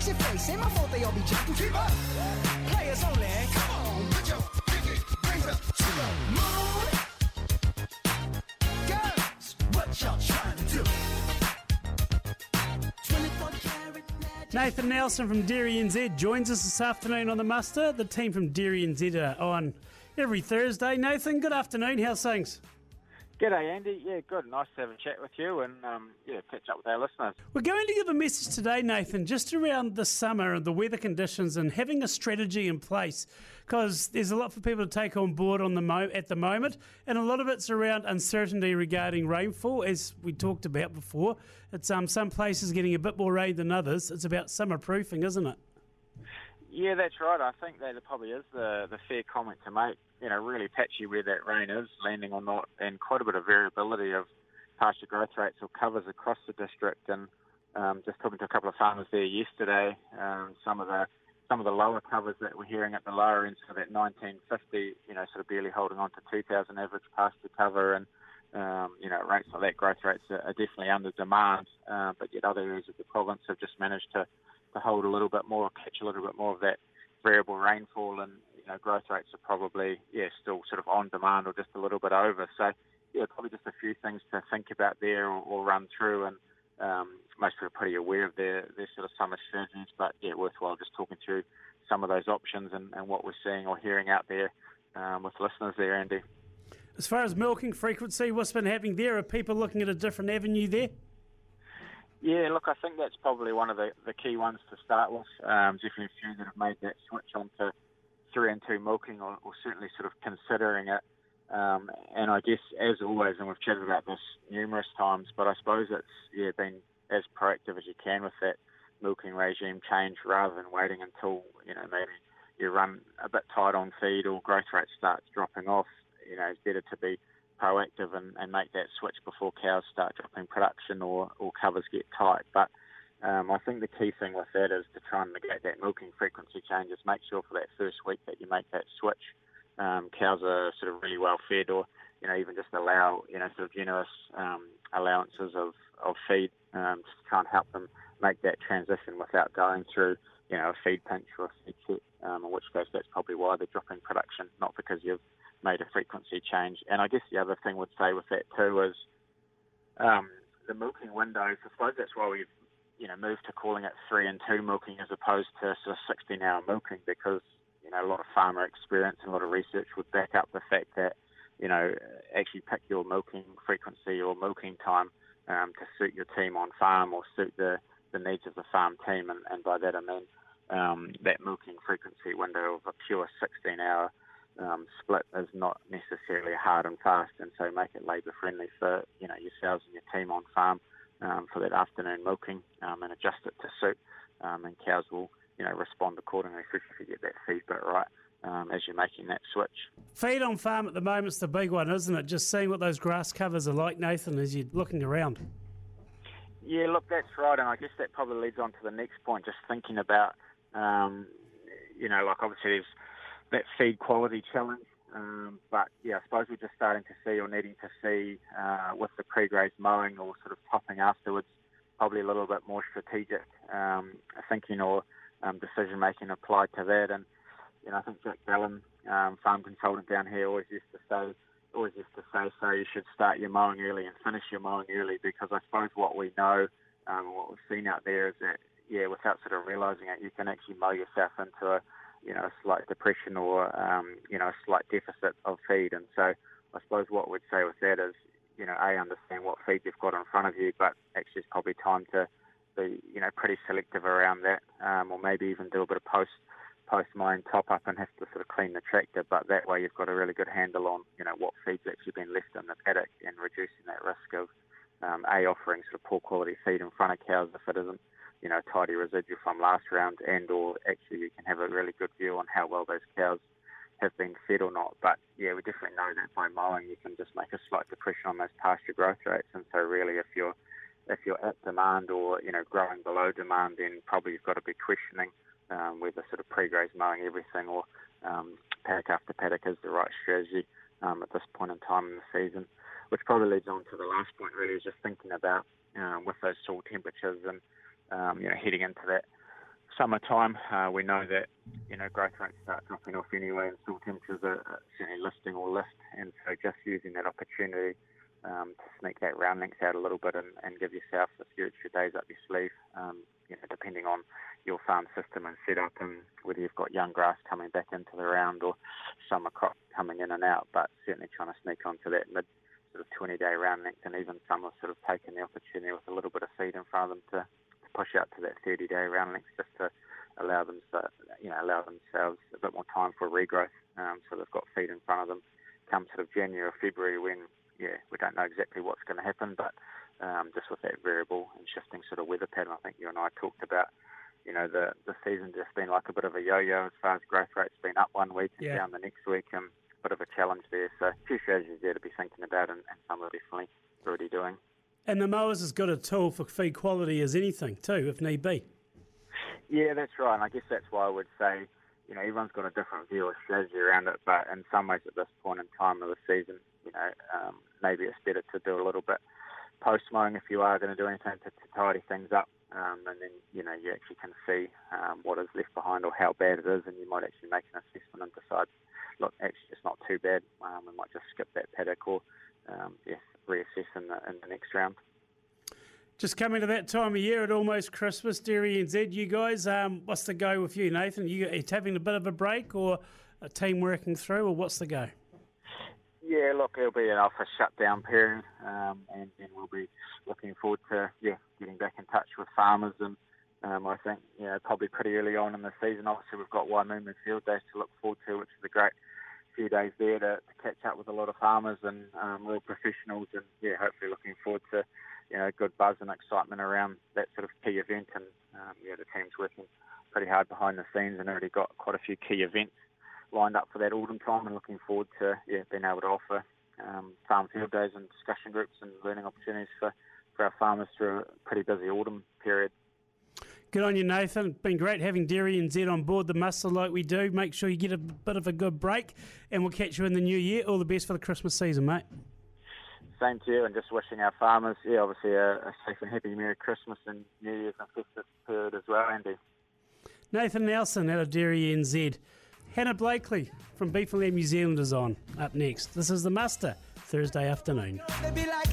Fix your face, ain't my fault they all be jacking. Keep up. Players only. Come on, put your pinky rings up to the moon. Girls, what y'all trying to do? 24 karat magic. Nathan Nelson from Dairy NZ joins us this afternoon on the muster. The team from Dairy NZ are on every Thursday. Nathan, good afternoon. How's things? G'day, Andy. Yeah, good. Nice to have a chat with you and um, yeah, catch up with our listeners. We're going to give a message today, Nathan, just around the summer and the weather conditions and having a strategy in place because there's a lot for people to take on board on the mo- at the moment, and a lot of it's around uncertainty regarding rainfall, as we talked about before. It's um, some places getting a bit more rain than others. It's about summer proofing, isn't it? Yeah, that's right. I think that probably is the, the fair comment to make. You know, really patchy where that rain is landing or not, and quite a bit of variability of pasture growth rates or covers across the district. And um, just talking to a couple of farmers there yesterday, um, some of the some of the lower covers that we're hearing at the lower end, so that 1950, you know, sort of barely holding on to 2,000 average pasture cover, and um, you know, rates like that, growth rates are, are definitely under demand. Uh, but yet other areas of the province have just managed to to hold a little bit more, catch a little bit more of that variable rainfall, and you know growth rates are probably yeah still sort of on demand or just a little bit over. So yeah, probably just a few things to think about there or, or run through, and um, most people are pretty aware of their their sort of summer strategies, but yeah, worthwhile just talking through some of those options and, and what we're seeing or hearing out there um, with listeners there, Andy. As far as milking frequency, what's been happening there? Are people looking at a different avenue there? Yeah, look, I think that's probably one of the, the key ones to start with. Um, definitely a few that have made that switch onto three and two milking, or, or certainly sort of considering it. Um, and I guess, as always, and we've chatted about this numerous times, but I suppose it's yeah been as proactive as you can with that milking regime change, rather than waiting until you know maybe you run a bit tight on feed or growth rate starts dropping off. You know, it's better to be proactive and, and make that switch before cows start dropping production or, or covers get tight. But um, I think the key thing with that is to try and negate that milking frequency changes. Make sure for that first week that you make that switch. Um, cows are sort of really well fed, or you know even just allow you know sort of generous um, allowances of, of feed um, just to try and help them make that transition without going through you know a feed pinch or a feed set. Um, in which case that's probably why they're dropping production, not because you've made a frequency change. And I guess the other thing would say with that too is um, the milking windows. I suppose that's why we've you know moved to calling it three and two milking as opposed to sort of 16 hour milking because you know a lot of farmer experience and a lot of research would back up the fact that you know actually pick your milking frequency or milking time um, to suit your team on farm or suit the the needs of the farm team, and, and by that I mean um, that milking frequency window of a pure 16 hour um, split is not necessarily hard and fast, and so make it labour friendly for you know yourselves and your team on farm um, for that afternoon milking, um, and adjust it to suit, um, and cows will you know respond accordingly if you get that feed bit right. Um, as you're making that switch. Feed on farm at the moment's the big one, isn't it? Just seeing what those grass covers are like, Nathan, as you're looking around. Yeah, look, that's right, and I guess that probably leads on to the next point. Just thinking about, um, you know, like obviously there's that feed quality challenge. Um, but yeah, I suppose we're just starting to see or needing to see uh, with the pre-graze mowing or sort of topping afterwards, probably a little bit more strategic um, thinking or um, decision making applied to that. And you know, I think Jack Bellin, um, farm consultant down here, always used to say, always used to say, so you should start your mowing early and finish your mowing early because I suppose what we know, um, what we've seen out there is that yeah, without sort of realising it, you can actually mow yourself into a you know, a slight depression or, um, you know, a slight deficit of feed. And so I suppose what we'd say with that is, you know, A, understand what feed you've got in front of you, but actually it's probably time to be, you know, pretty selective around that, um, or maybe even do a bit of post post mine top up and have to sort of clean the tractor. But that way you've got a really good handle on, you know, what feed's actually been left in the paddock and reducing that risk of, um, A, offering sort of poor quality feed in front of cows if it isn't you know, tidy residual from last round, and or actually you can have a really good view on how well those cows have been fed or not. But yeah, we definitely know that by mowing you can just make a slight depression on those pasture growth rates, and so really if you're if you're at demand or you know growing below demand, then probably you've got to be questioning um, whether sort of pre-graze mowing everything or um, paddock after paddock is the right strategy um, at this point in time in the season. Which probably leads on to the last point, really, is just thinking about um, with those soil temperatures and um, you know, heading into that summertime. Uh, we know that you know growth rates start dropping off anyway, and soil temperatures are certainly lifting or lift, and so just using that opportunity um, to sneak that round length out a little bit and, and give yourself a few extra days up your sleeve. Um, you know, depending on your farm system and setup, and whether you've got young grass coming back into the round or summer crop coming in and out, but certainly trying to sneak onto that mid sort of 20 day round length, and even some have sort of taken the opportunity with a little bit of feed in front of them to push out to that 30 day round length just to allow them to, you know, allow themselves a bit more time for regrowth. Um, so they've got feed in front of them come sort of January or February when, yeah, we don't know exactly what's going to happen, but um, just with that variable and shifting sort of weather pattern, I think you and I talked about, you know, the the season just been like a bit of a yo-yo as far as growth rates been up one week and Yeah. down the next week, and a bit of a challenge there. So a few strategies there to be thinking about, and, and some are definitely already doing. And the mowers has got a tool for feed quality as anything too, if need be. Yeah, that's right. And I guess that's why I would say, you know, everyone's got a different view or strategy around it. But in some ways, at this point in time of the season, you know, um, maybe it's better to do a little bit post mowing if you are going to do anything to, to tidy things up. Um, and then, you know, you actually can see um, what is left behind or how bad it is. And you might actually make an assessment and decide, look, actually, it's not too bad. Um, we might just skip that paddock or, um, reassess in the, in the next round. Just coming to that time of year at almost Christmas, Dairy NZ, you guys, um, what's the go with you, Nathan? You, are you having a bit of a break or a team working through, or what's the go? Yeah, look, it'll be an office shutdown period, um, and, and we'll be looking forward to yeah getting back in touch with farmers. And um, I think you know probably pretty early on in the season. Obviously, we've got Waimumu Field Days to look forward to, which is a great few days there to, to catch up with a lot of farmers and um, real professionals. And yeah, hopefully looking forward to you know good buzz and excitement around that sort of key event. And um, yeah, the team's working pretty hard behind the scenes and already got quite a few key events lined up for that autumn time and looking forward to yeah being able to offer um, farm field days and discussion groups and learning opportunities for, for our farmers through a pretty busy autumn period. Good on you, Nathan. Been great having Dairy NZ on board the Muster like we do. Make sure you get a bit of a good break, and we'll catch you in the new year. All the best for the Christmas season, mate. Same to you, and just wishing our farmers, yeah, obviously a, a safe and happy Merry Christmas and New Year's and festive period as well, Andy. Nathan Nelson out of Dairy NZ. Hannah Blakely from Beef and Lamb New Zealand is on up next. This is the Muster, Thursday afternoon. They be like,